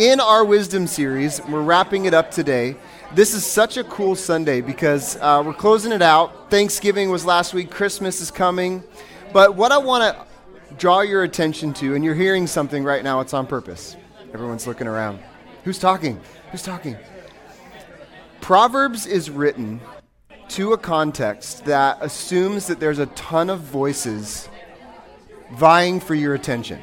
in our wisdom series, we're wrapping it up today. This is such a cool Sunday because uh, we're closing it out. Thanksgiving was last week, Christmas is coming. But what I want to draw your attention to, and you're hearing something right now, it's on purpose. Everyone's looking around. Who's talking? Who's talking? Proverbs is written to a context that assumes that there's a ton of voices vying for your attention.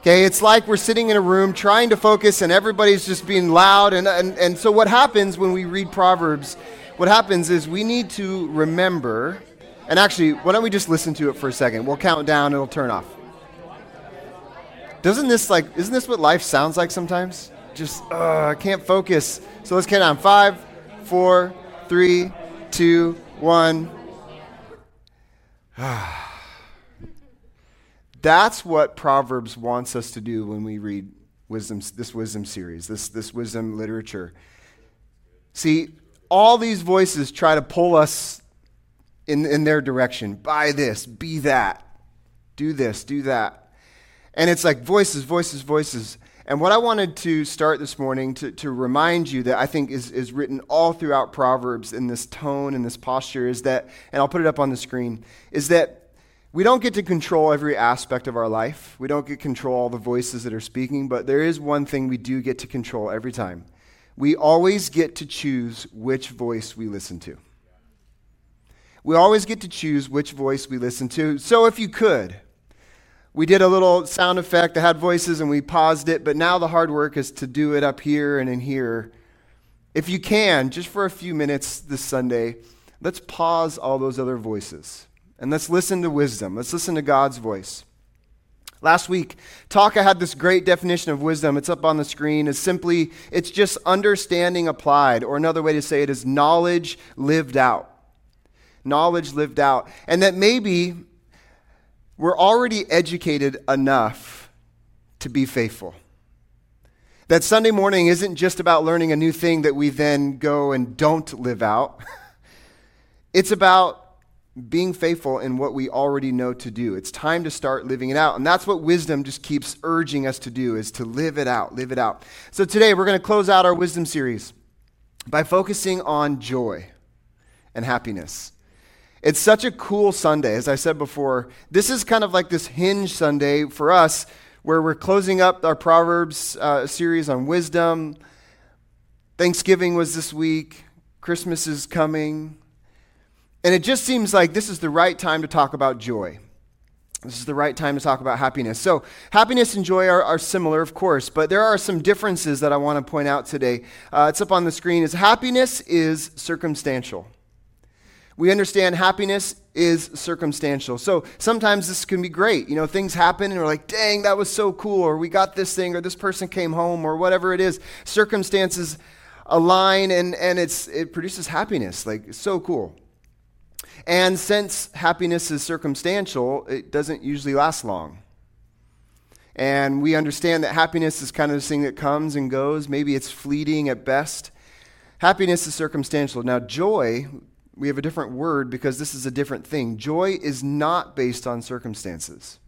Okay, it's like we're sitting in a room trying to focus and everybody's just being loud. And, and, and so, what happens when we read Proverbs, what happens is we need to remember, and actually, why don't we just listen to it for a second? We'll count down, it'll turn off. Doesn't this like, isn't this what life sounds like sometimes? Just, uh, I can't focus. So let's count down. Five, four, three, two, one. That's what Proverbs wants us to do when we read wisdom, this wisdom series, this, this wisdom literature. See, all these voices try to pull us in, in their direction. Buy this, be that, do this, do that. And it's like voices, voices, voices. And what I wanted to start this morning to, to remind you that I think is, is written all throughout Proverbs in this tone and this posture is that, and I'll put it up on the screen, is that we don't get to control every aspect of our life. We don't get to control all the voices that are speaking, but there is one thing we do get to control every time. We always get to choose which voice we listen to. We always get to choose which voice we listen to. So if you could, we did a little sound effect that had voices and we paused it, but now the hard work is to do it up here and in here. If you can, just for a few minutes this Sunday, let's pause all those other voices and let's listen to wisdom. Let's listen to God's voice. Last week, Taka had this great definition of wisdom. It's up on the screen. It's simply, it's just understanding applied, or another way to say it is knowledge lived out. Knowledge lived out. And that maybe we're already educated enough to be faithful. That Sunday morning isn't just about learning a new thing that we then go and don't live out. it's about being faithful in what we already know to do. It's time to start living it out. And that's what wisdom just keeps urging us to do is to live it out, live it out. So today we're going to close out our wisdom series by focusing on joy and happiness. It's such a cool Sunday, as I said before. This is kind of like this hinge Sunday for us where we're closing up our Proverbs uh, series on wisdom. Thanksgiving was this week, Christmas is coming. And it just seems like this is the right time to talk about joy. This is the right time to talk about happiness. So, happiness and joy are, are similar, of course, but there are some differences that I want to point out today. Uh, it's up on the screen. Is happiness is circumstantial. We understand happiness is circumstantial. So sometimes this can be great. You know, things happen and we're like, dang, that was so cool, or we got this thing, or this person came home, or whatever it is. Circumstances align and, and it's, it produces happiness. Like, so cool. And since happiness is circumstantial, it doesn't usually last long. And we understand that happiness is kind of this thing that comes and goes. Maybe it's fleeting at best. Happiness is circumstantial. Now, joy, we have a different word because this is a different thing. Joy is not based on circumstances,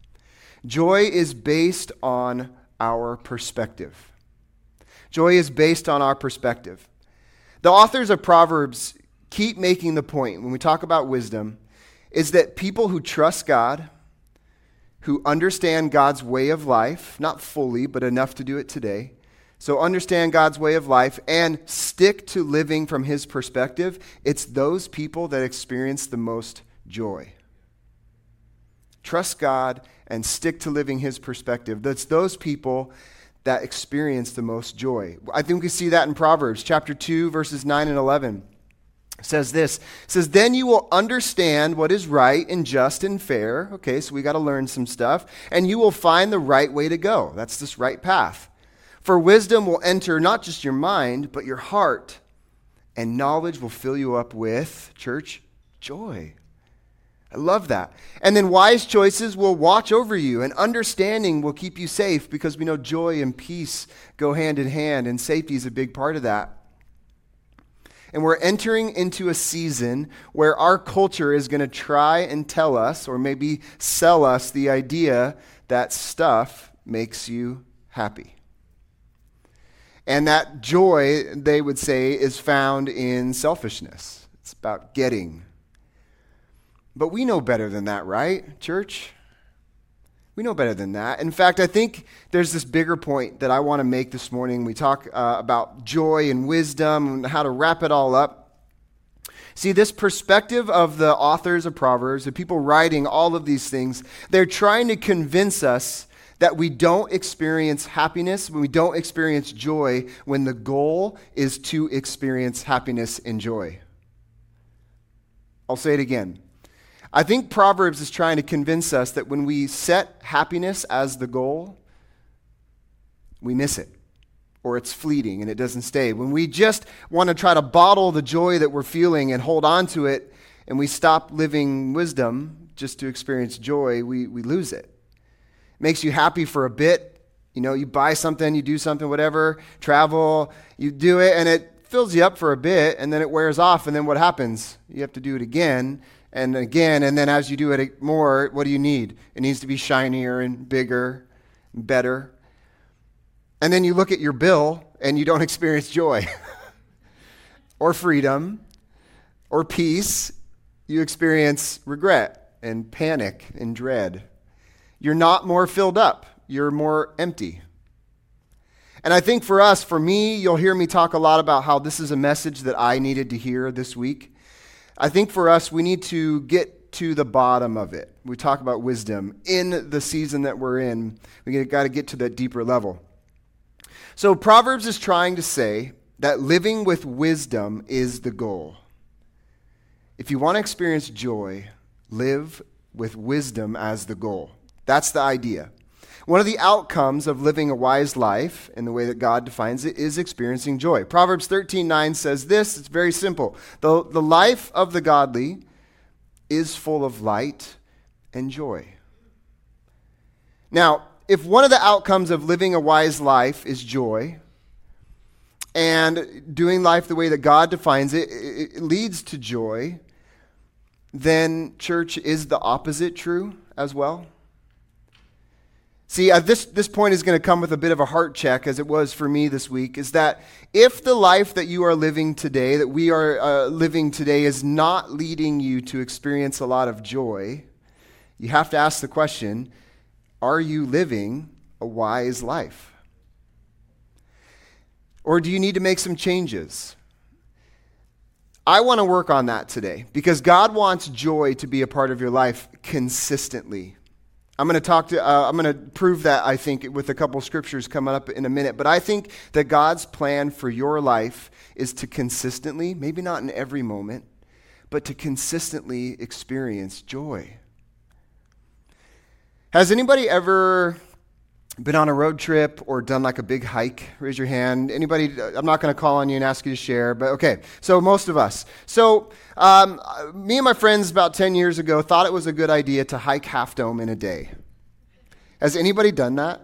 joy is based on our perspective. Joy is based on our perspective. The authors of Proverbs keep making the point when we talk about wisdom is that people who trust God, who understand God's way of life, not fully, but enough to do it today, so understand God's way of life and stick to living from His perspective, it's those people that experience the most joy. Trust God and stick to living His perspective. That's those people that experience the most joy. I think we see that in Proverbs chapter 2, verses 9 and 11 says this. Says then you will understand what is right and just and fair. Okay so we got to learn some stuff. And you will find the right way to go. That's this right path. For wisdom will enter not just your mind but your heart and knowledge will fill you up with church joy. I love that. And then wise choices will watch over you and understanding will keep you safe because we know joy and peace go hand in hand and safety is a big part of that and we're entering into a season where our culture is going to try and tell us, or maybe sell us, the idea that stuff makes you happy. And that joy, they would say, is found in selfishness. It's about getting. But we know better than that, right, church? We know better than that. In fact, I think there's this bigger point that I want to make this morning. We talk uh, about joy and wisdom and how to wrap it all up. See, this perspective of the authors of Proverbs, the people writing all of these things, they're trying to convince us that we don't experience happiness, when we don't experience joy, when the goal is to experience happiness and joy. I'll say it again. I think Proverbs is trying to convince us that when we set happiness as the goal, we miss it or it's fleeting and it doesn't stay. When we just want to try to bottle the joy that we're feeling and hold on to it and we stop living wisdom just to experience joy, we, we lose it. It makes you happy for a bit. You know, you buy something, you do something, whatever, travel, you do it, and it fills you up for a bit, and then it wears off, and then what happens? You have to do it again and again, and then as you do it more, what do you need? It needs to be shinier and bigger and better. And then you look at your bill and you don't experience joy or freedom or peace. You experience regret and panic and dread. You're not more filled up, you're more empty. And I think for us, for me, you'll hear me talk a lot about how this is a message that I needed to hear this week. I think for us, we need to get to the bottom of it. We talk about wisdom in the season that we're in. We got to get to that deeper level. So, Proverbs is trying to say that living with wisdom is the goal. If you want to experience joy, live with wisdom as the goal. That's the idea. One of the outcomes of living a wise life, in the way that God defines it, is experiencing joy. Proverbs 13 9 says this it's very simple. The, the life of the godly is full of light and joy. Now, if one of the outcomes of living a wise life is joy, and doing life the way that God defines it, it leads to joy, then, church, is the opposite true as well? See, uh, this, this point is going to come with a bit of a heart check, as it was for me this week, is that if the life that you are living today, that we are uh, living today, is not leading you to experience a lot of joy, you have to ask the question are you living a wise life? Or do you need to make some changes? I want to work on that today because God wants joy to be a part of your life consistently. I'm going to talk to, uh, I'm going to prove that, I think, with a couple scriptures coming up in a minute. But I think that God's plan for your life is to consistently, maybe not in every moment, but to consistently experience joy. Has anybody ever been on a road trip or done like a big hike? Raise your hand. Anybody? I'm not going to call on you and ask you to share, but okay. So most of us. So um, me and my friends about 10 years ago thought it was a good idea to hike Half Dome in a day. Has anybody done that?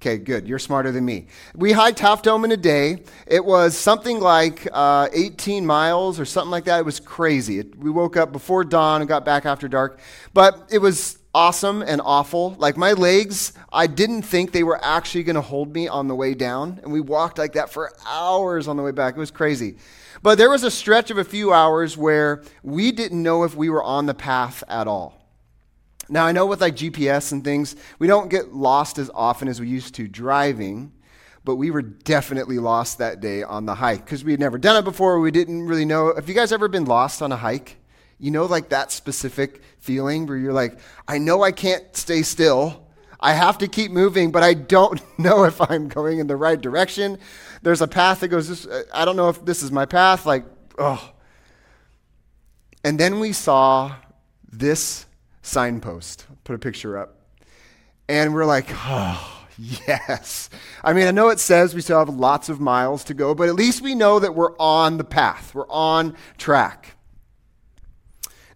Okay, good. You're smarter than me. We hiked Half Dome in a day. It was something like uh, 18 miles or something like that. It was crazy. It, we woke up before dawn and got back after dark. But it was awesome and awful. Like my legs, I didn't think they were actually going to hold me on the way down. And we walked like that for hours on the way back. It was crazy. But there was a stretch of a few hours where we didn't know if we were on the path at all. Now, I know with like GPS and things, we don't get lost as often as we used to driving, but we were definitely lost that day on the hike because we had never done it before. We didn't really know. Have you guys ever been lost on a hike? You know, like that specific feeling where you're like, I know I can't stay still. I have to keep moving, but I don't know if I'm going in the right direction. There's a path that goes this, I don't know if this is my path. Like, oh. And then we saw this signpost. Put a picture up. And we're like, oh, yes. I mean, I know it says we still have lots of miles to go, but at least we know that we're on the path, we're on track.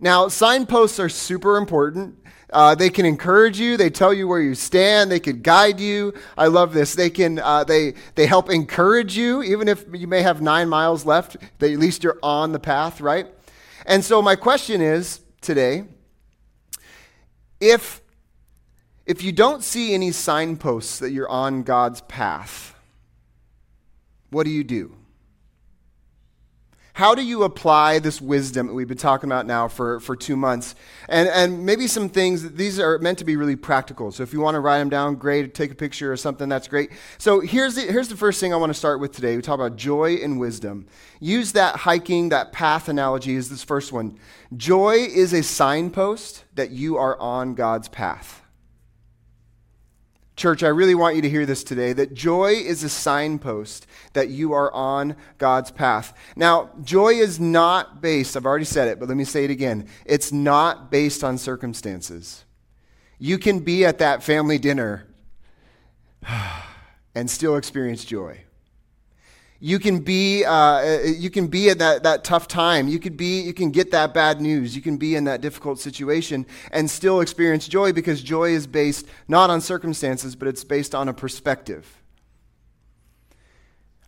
Now, signposts are super important. Uh, they can encourage you. They tell you where you stand. They can guide you. I love this. They can. Uh, they they help encourage you, even if you may have nine miles left. That at least you're on the path, right? And so my question is today: if if you don't see any signposts that you're on God's path, what do you do? How do you apply this wisdom that we've been talking about now for, for two months? And, and maybe some things, these are meant to be really practical. So if you want to write them down, great. Take a picture or something, that's great. So here's the, here's the first thing I want to start with today. We talk about joy and wisdom. Use that hiking, that path analogy is this first one. Joy is a signpost that you are on God's path. Church, I really want you to hear this today that joy is a signpost that you are on God's path. Now, joy is not based, I've already said it, but let me say it again. It's not based on circumstances. You can be at that family dinner and still experience joy. You can be, uh, you can be at that, that tough time. You, could be, you can get that bad news. You can be in that difficult situation and still experience joy because joy is based not on circumstances, but it's based on a perspective.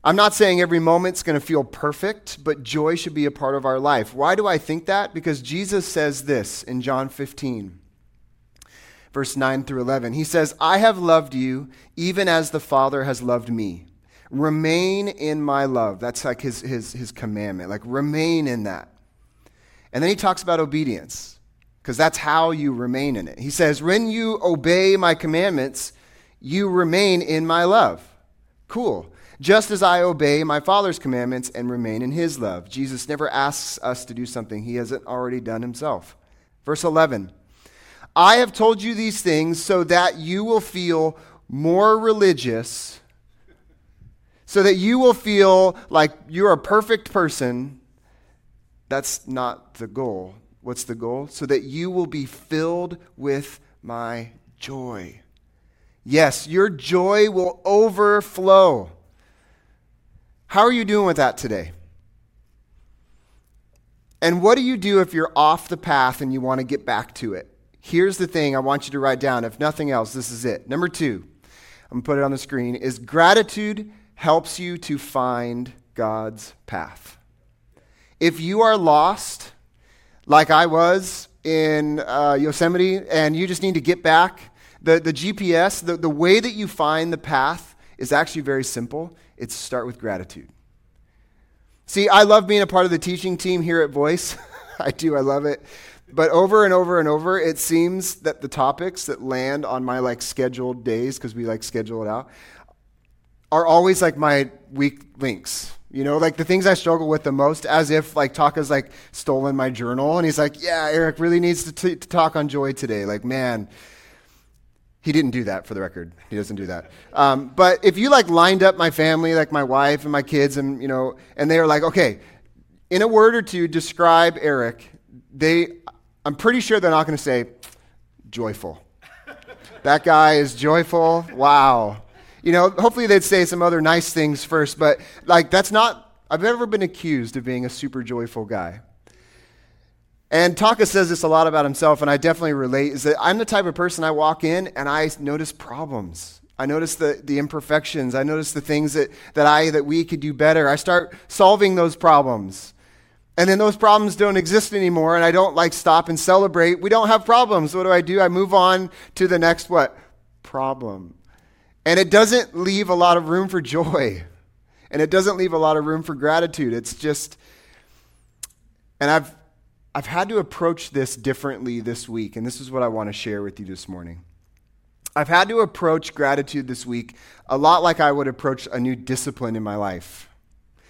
I'm not saying every moment's going to feel perfect, but joy should be a part of our life. Why do I think that? Because Jesus says this in John 15, verse 9 through 11. He says, I have loved you even as the Father has loved me. Remain in my love. That's like his, his, his commandment. Like, remain in that. And then he talks about obedience, because that's how you remain in it. He says, When you obey my commandments, you remain in my love. Cool. Just as I obey my Father's commandments and remain in his love. Jesus never asks us to do something he hasn't already done himself. Verse 11 I have told you these things so that you will feel more religious so that you will feel like you're a perfect person. That's not the goal. What's the goal? So that you will be filled with my joy. Yes, your joy will overflow. How are you doing with that today? And what do you do if you're off the path and you want to get back to it? Here's the thing I want you to write down. If nothing else, this is it. Number two, I'm going to put it on the screen, is gratitude helps you to find God's path. If you are lost, like I was in uh, Yosemite, and you just need to get back, the, the GPS, the, the way that you find the path is actually very simple. It's start with gratitude. See, I love being a part of the teaching team here at Voice. I do, I love it. But over and over and over, it seems that the topics that land on my like scheduled days, because we like schedule it out, are always like my weak links. You know, like the things I struggle with the most, as if like Taka's like stolen my journal, and he's like, "Yeah, Eric really needs to, t- to talk on joy today." Like, man, he didn't do that for the record. He doesn't do that. Um, but if you like lined up my family, like my wife and my kids, and you know, and they are like, "Okay, in a word or two, describe Eric," they, I'm pretty sure they're not going to say joyful. that guy is joyful. Wow you know, hopefully they'd say some other nice things first, but like that's not, I've never been accused of being a super joyful guy. And Taka says this a lot about himself, and I definitely relate, is that I'm the type of person I walk in and I notice problems. I notice the, the imperfections. I notice the things that, that I that we could do better. I start solving those problems. And then those problems don't exist anymore, and I don't like stop and celebrate. We don't have problems. What do I do? I move on to the next what? Problem. And it doesn't leave a lot of room for joy. And it doesn't leave a lot of room for gratitude. It's just, and I've, I've had to approach this differently this week. And this is what I want to share with you this morning. I've had to approach gratitude this week a lot like I would approach a new discipline in my life.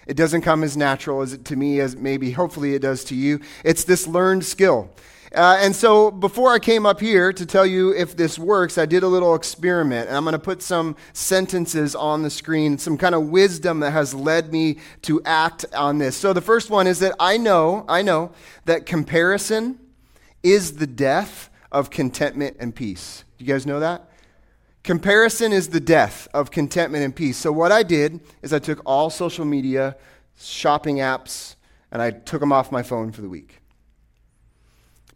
It doesn't come as natural as it to me as maybe hopefully it does to you. It's this learned skill. Uh, and so before I came up here to tell you if this works, I did a little experiment. And I'm going to put some sentences on the screen, some kind of wisdom that has led me to act on this. So the first one is that I know, I know that comparison is the death of contentment and peace. Do you guys know that? Comparison is the death of contentment and peace. So what I did is I took all social media, shopping apps, and I took them off my phone for the week.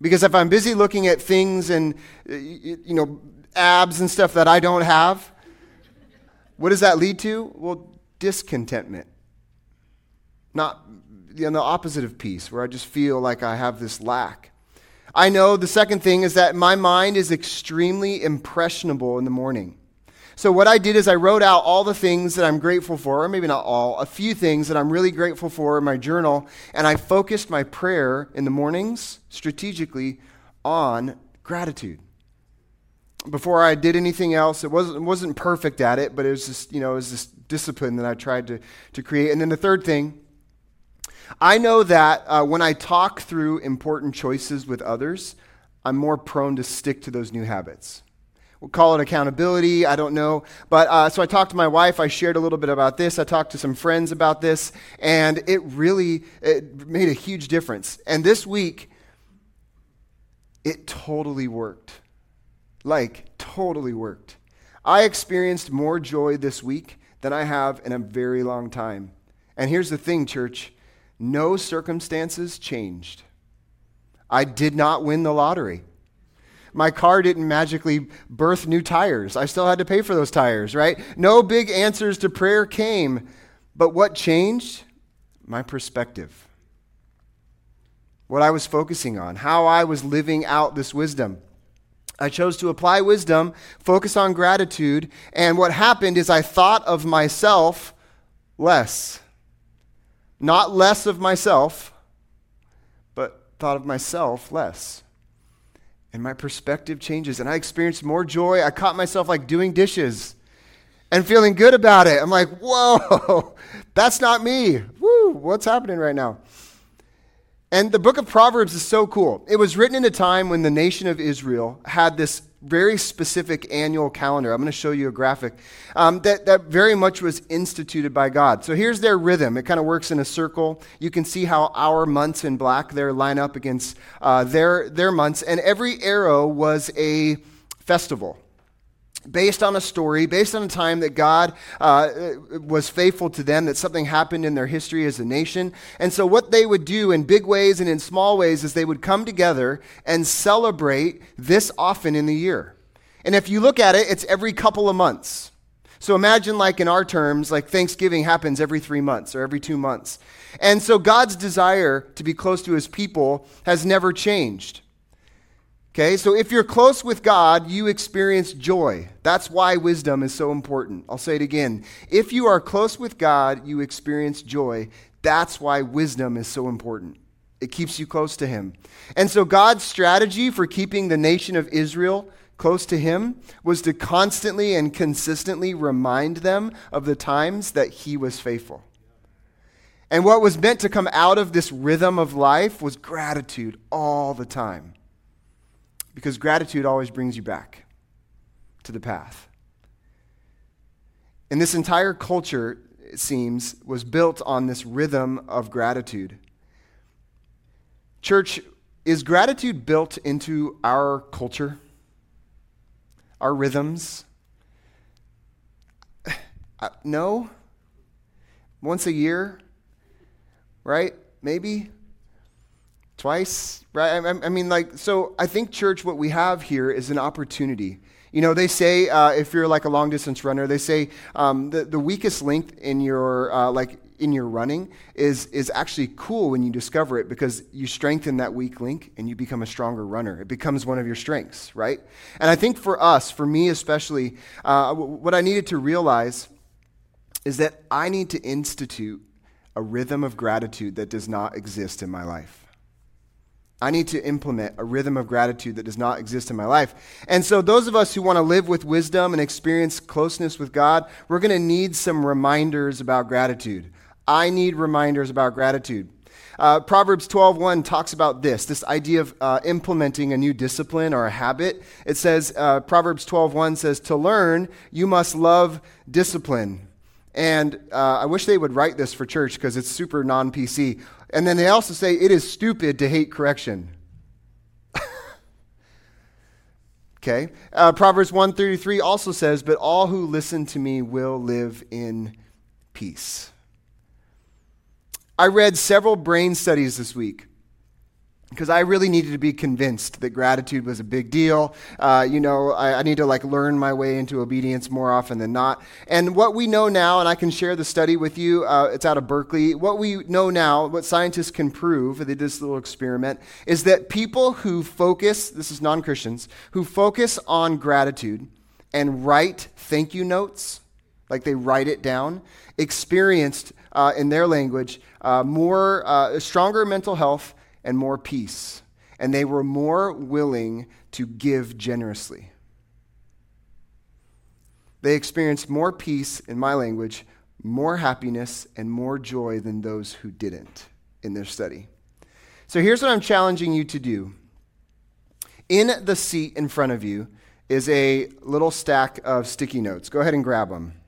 Because if I'm busy looking at things and, uh, you know, abs and stuff that I don't have, what does that lead to? Well, discontentment. Not you know, the opposite of peace, where I just feel like I have this lack. I know the second thing is that my mind is extremely impressionable in the morning. So, what I did is I wrote out all the things that I'm grateful for, or maybe not all, a few things that I'm really grateful for in my journal, and I focused my prayer in the mornings strategically on gratitude. Before I did anything else, it wasn't, wasn't perfect at it, but it was just, you know, it was this discipline that I tried to, to create. And then the third thing, I know that uh, when I talk through important choices with others, I'm more prone to stick to those new habits. We'll call it accountability. I don't know. But uh, so I talked to my wife. I shared a little bit about this. I talked to some friends about this, and it really it made a huge difference. And this week, it totally worked. Like, totally worked. I experienced more joy this week than I have in a very long time. And here's the thing, church no circumstances changed. I did not win the lottery. My car didn't magically birth new tires. I still had to pay for those tires, right? No big answers to prayer came. But what changed? My perspective. What I was focusing on, how I was living out this wisdom. I chose to apply wisdom, focus on gratitude, and what happened is I thought of myself less. Not less of myself, but thought of myself less and my perspective changes and I experienced more joy. I caught myself like doing dishes and feeling good about it. I'm like, whoa, that's not me. Woo, what's happening right now? And the book of Proverbs is so cool. It was written in a time when the nation of Israel had this very specific annual calendar. I'm going to show you a graphic um, that, that very much was instituted by God. So here's their rhythm. It kind of works in a circle. You can see how our months in black there line up against uh, their, their months. And every arrow was a festival based on a story, based on a time that God uh, was faithful to them, that something happened in their history as a nation. And so, what they would do in big ways and in small ways is they would come together and celebrate this often in the year. And if you look at it, it's every couple of months. So imagine, like in our terms, like Thanksgiving happens every three months or every two months. And so God's desire to be close to his people has never changed. Okay, so if you're close with God, you experience joy. That's why wisdom is so important. I'll say it again. If you are close with God, you experience joy. That's why wisdom is so important. It keeps you close to Him. And so, God's strategy for keeping the nation of Israel close to Him was to constantly and consistently remind them of the times that He was faithful. And what was meant to come out of this rhythm of life was gratitude all the time because gratitude always brings you back to the path. And this entire culture, it seems, was built on this rhythm of gratitude. Church, is gratitude built into our culture, our rhythms? Uh, no. Once a year, right? Maybe twice, right? I, I, mean, like, so I think, church, what we have here is an opportunity. You know, they say uh, if you're like a long distance runner, they say um, the, the weakest link in your, uh, like, in your running is, is actually cool when you discover it because you strengthen that weak link and you become a stronger runner. It becomes one of your strengths, right? And I think for us, for me especially, uh, what I needed to realize is that I need to institute a rhythm of gratitude that does not exist in my life. I need to implement a rhythm of gratitude that does not exist in my life. And so, those of us who want to live with wisdom and experience closeness with God, we're going to need some reminders about gratitude. I need reminders about gratitude. Uh, Proverbs 12:1 talks about this, this idea of uh, implementing a new discipline or a habit. It says, uh, Proverbs 12:1 says, "To learn, you must love discipline." And uh, I wish they would write this for church because it's super non PC. And then they also say it is stupid to hate correction. okay. Uh, Proverbs 133 also says, But all who listen to me will live in peace. I read several brain studies this week because I really needed to be convinced that gratitude was a big deal. Uh, you know, I, I, need to like learn my way into obedience more often than not. And what we know now, and I can share the study with you. Uh, it's out of Berkeley. What we know now, what scientists can prove, they did this little experiment, is that people who focus, this is non-Christians, who focus on gratitude, and write thank you notes, like they write it down, experienced uh, in their language uh, more uh, stronger mental health and more peace, and they were more willing to give generously. They experienced more peace in my language, more happiness, and more joy than those who didn't in their study. So here's what I'm challenging you to do. In the seat in front of you is a little stack of sticky notes. Go ahead and grab them.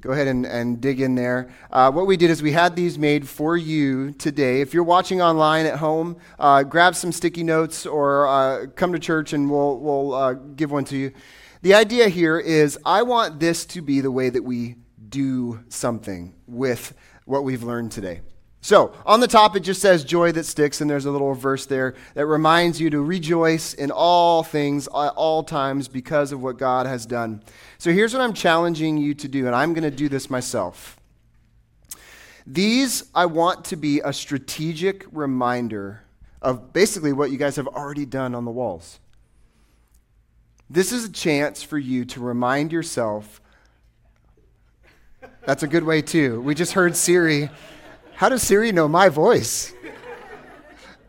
Go ahead and, and dig in there. Uh, what we did is we had these made for you today. If you're watching online at home, uh, grab some sticky notes or uh, come to church and we'll, we'll uh, give one to you. The idea here is I want this to be the way that we do something with what we've learned today. So, on the top, it just says joy that sticks, and there's a little verse there that reminds you to rejoice in all things, at all times, because of what God has done. So, here's what I'm challenging you to do, and I'm going to do this myself. These, I want to be a strategic reminder of basically what you guys have already done on the walls. This is a chance for you to remind yourself. That's a good way, too. We just heard Siri. How does Siri know my voice?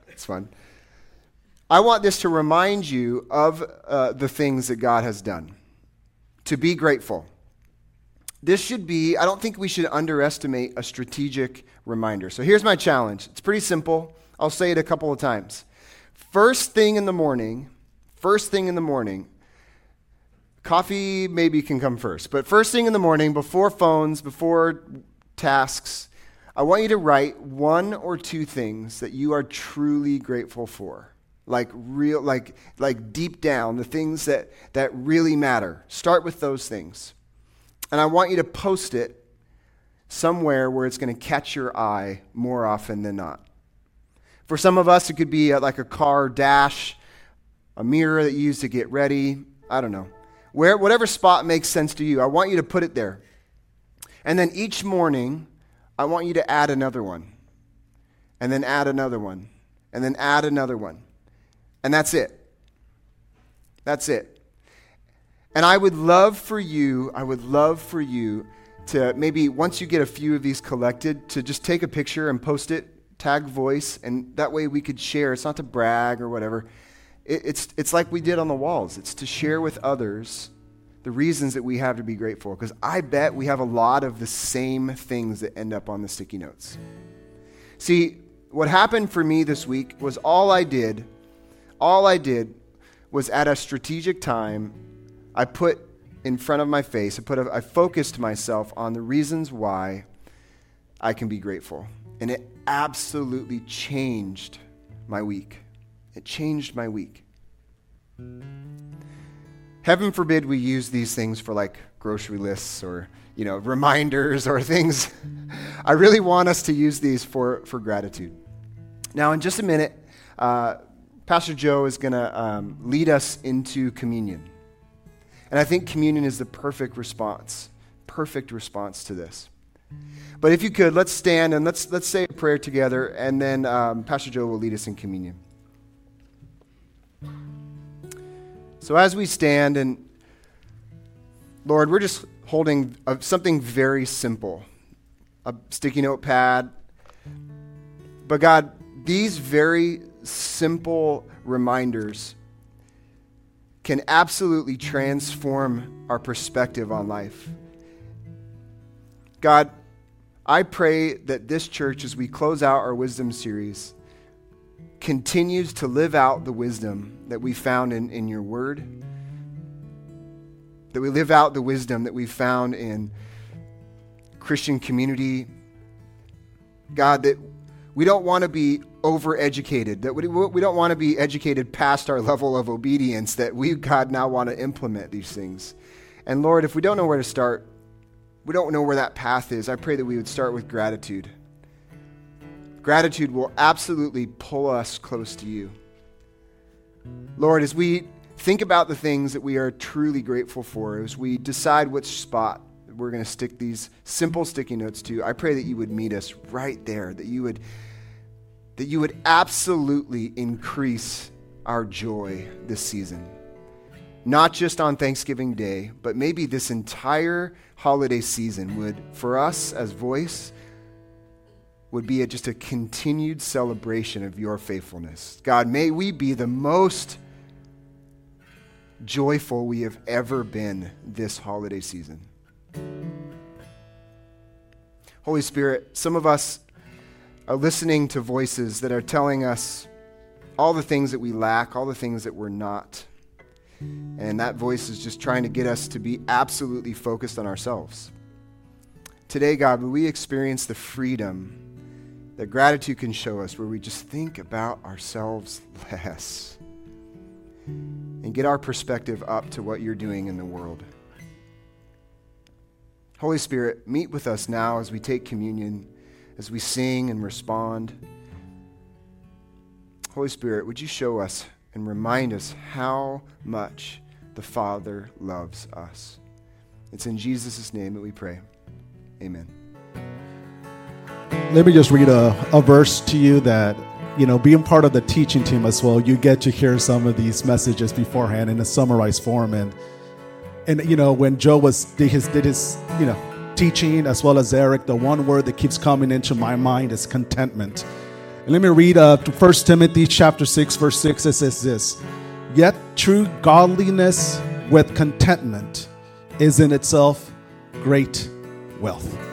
It's fun. I want this to remind you of uh, the things that God has done, to be grateful. This should be, I don't think we should underestimate a strategic reminder. So here's my challenge it's pretty simple. I'll say it a couple of times. First thing in the morning, first thing in the morning, coffee maybe can come first, but first thing in the morning, before phones, before tasks, I want you to write one or two things that you are truly grateful for. Like real like like deep down, the things that that really matter. Start with those things. And I want you to post it somewhere where it's going to catch your eye more often than not. For some of us, it could be like a car dash, a mirror that you use to get ready. I don't know. Where, whatever spot makes sense to you, I want you to put it there. And then each morning, I want you to add another one, and then add another one, and then add another one. And that's it. That's it. And I would love for you, I would love for you to maybe once you get a few of these collected, to just take a picture and post it, tag voice, and that way we could share. It's not to brag or whatever. It, it's, it's like we did on the walls, it's to share with others the reasons that we have to be grateful. Because I bet we have a lot of the same things that end up on the sticky notes. See, what happened for me this week was all I did, all I did was at a strategic time, I put in front of my face, I, put a, I focused myself on the reasons why I can be grateful. And it absolutely changed my week. It changed my week. Heaven forbid we use these things for like grocery lists or you know reminders or things. I really want us to use these for, for gratitude. Now, in just a minute, uh, Pastor Joe is going to um, lead us into communion. And I think communion is the perfect response, perfect response to this. But if you could, let's stand and let's, let's say a prayer together, and then um, Pastor Joe will lead us in communion. So as we stand and Lord, we're just holding something very simple a sticky note pad. But God, these very simple reminders can absolutely transform our perspective on life. God, I pray that this church, as we close out our wisdom series, continues to live out the wisdom that we found in, in your word, that we live out the wisdom that we found in Christian community. God, that we don't want to be overeducated, that we, we don't want to be educated past our level of obedience, that we, God, now want to implement these things. And Lord, if we don't know where to start, we don't know where that path is, I pray that we would start with gratitude. Gratitude will absolutely pull us close to you. Lord, as we think about the things that we are truly grateful for, as we decide which spot we're going to stick these simple sticky notes to, I pray that you would meet us right there, that you would that you would absolutely increase our joy this season. not just on Thanksgiving Day, but maybe this entire holiday season would, for us as voice, would be a, just a continued celebration of your faithfulness. God, may we be the most joyful we have ever been this holiday season. Holy Spirit, some of us are listening to voices that are telling us all the things that we lack, all the things that we're not. And that voice is just trying to get us to be absolutely focused on ourselves. Today, God, we experience the freedom that gratitude can show us where we just think about ourselves less and get our perspective up to what you're doing in the world. Holy Spirit, meet with us now as we take communion, as we sing and respond. Holy Spirit, would you show us and remind us how much the Father loves us? It's in Jesus' name that we pray. Amen. Let me just read a, a verse to you that you know, being part of the teaching team as well, you get to hear some of these messages beforehand in a summarized form. And and you know, when Joe was did his did his you know teaching as well as Eric, the one word that keeps coming into my mind is contentment. And let me read uh, 1 Timothy chapter 6, verse 6. It says this Yet true godliness with contentment is in itself great wealth.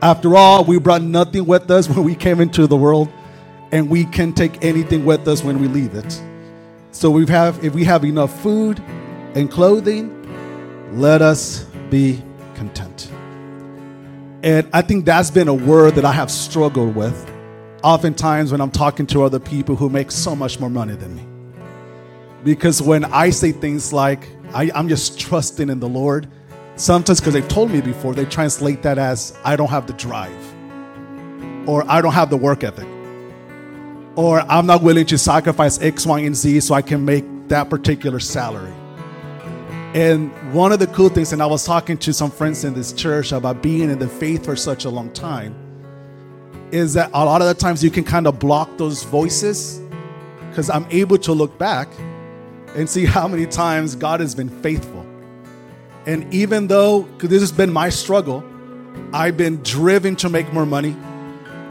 After all, we brought nothing with us when we came into the world, and we can take anything with us when we leave it. So we have if we have enough food and clothing, let us be content. And I think that's been a word that I have struggled with oftentimes when I'm talking to other people who make so much more money than me. Because when I say things like, I, am just trusting in the Lord, sometimes because they've told me before, they translate that as, I don't have the drive, or I don't have the work ethic or I'm not willing to sacrifice X, Y, and Z so I can make that particular salary. And one of the cool things, and I was talking to some friends in this church about being in the faith for such a long time, is that a lot of the times you can kind of block those voices because I'm able to look back and see how many times God has been faithful. And even though, this has been my struggle, I've been driven to make more money.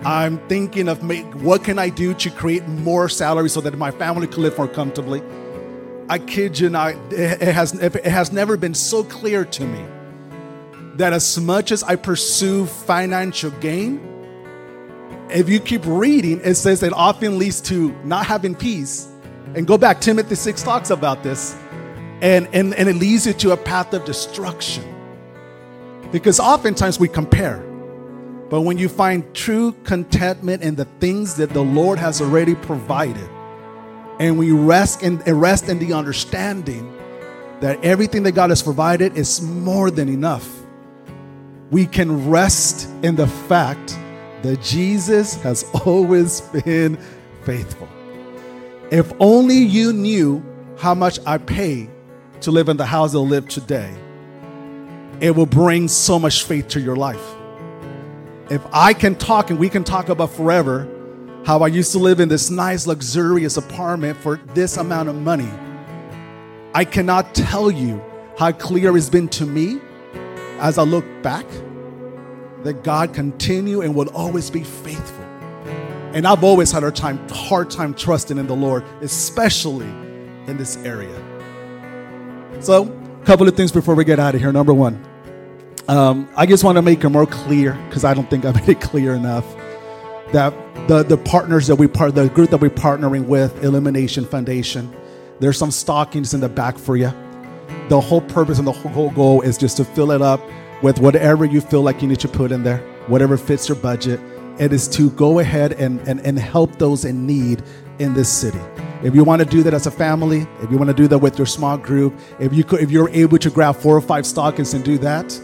I'm thinking of make, what can I do to create more salary so that my family can live more comfortably. I kid you not, it has, it has never been so clear to me that as much as I pursue financial gain, if you keep reading, it says it often leads to not having peace. And go back, Timothy 6 talks about this. And, and, and it leads you to a path of destruction. Because oftentimes we compare. But when you find true contentment in the things that the Lord has already provided, and we rest in, rest in the understanding that everything that God has provided is more than enough, we can rest in the fact that Jesus has always been faithful. If only you knew how much I pay to live in the house I live today, it will bring so much faith to your life if I can talk and we can talk about forever how I used to live in this nice, luxurious apartment for this amount of money, I cannot tell you how clear it's been to me as I look back that God continue and will always be faithful. And I've always had a time, hard time trusting in the Lord, especially in this area. So, a couple of things before we get out of here. Number one, um, I just want to make it more clear because I don't think I made it clear enough that the the partners that we part the group that we're partnering with, Illumination Foundation, there's some stockings in the back for you. The whole purpose and the whole goal is just to fill it up with whatever you feel like you need to put in there, whatever fits your budget. It is to go ahead and, and, and help those in need in this city. If you want to do that as a family, if you want to do that with your small group, if you could, if you're able to grab four or five stockings and do that,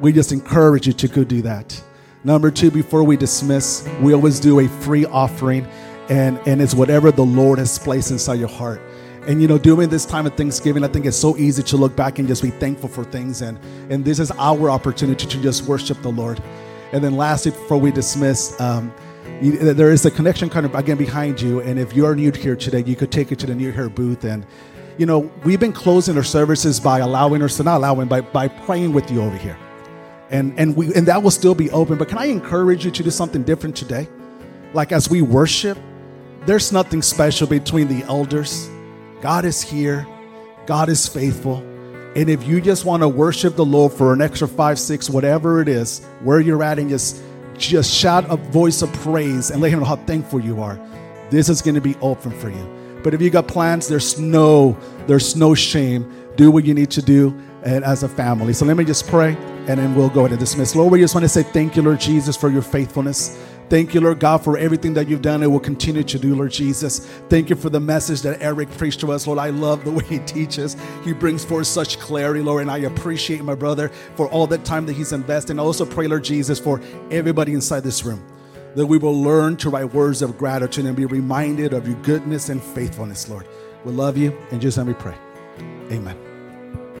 we just encourage you to go do that. Number two, before we dismiss, we always do a free offering, and, and it's whatever the Lord has placed inside your heart. And you know, during this time of Thanksgiving, I think it's so easy to look back and just be thankful for things. And, and this is our opportunity to just worship the Lord. And then lastly, before we dismiss, um, you, there is a connection kind of again behind you. And if you're new here today, you could take it to the new here booth and you know, we've been closing our services by allowing us to not allowing by, by praying with you over here. And and we and that will still be open. But can I encourage you to do something different today? Like as we worship, there's nothing special between the elders. God is here, God is faithful. And if you just want to worship the Lord for an extra five, six, whatever it is, where you're at, and just just shout a voice of praise and let him know how thankful you are. This is going to be open for you. But if you got plans, there's no there's no shame. Do what you need to do and as a family. So let me just pray and then we'll go ahead and dismiss. Lord, we just want to say thank you, Lord Jesus, for your faithfulness. Thank you, Lord God, for everything that you've done and will continue to do, Lord Jesus. Thank you for the message that Eric preached to us, Lord. I love the way he teaches. He brings forth such clarity, Lord, and I appreciate my brother for all the time that he's invested. I also pray, Lord Jesus, for everybody inside this room that we will learn to write words of gratitude and be reminded of your goodness and faithfulness, Lord. We love you. and just let me pray. Amen.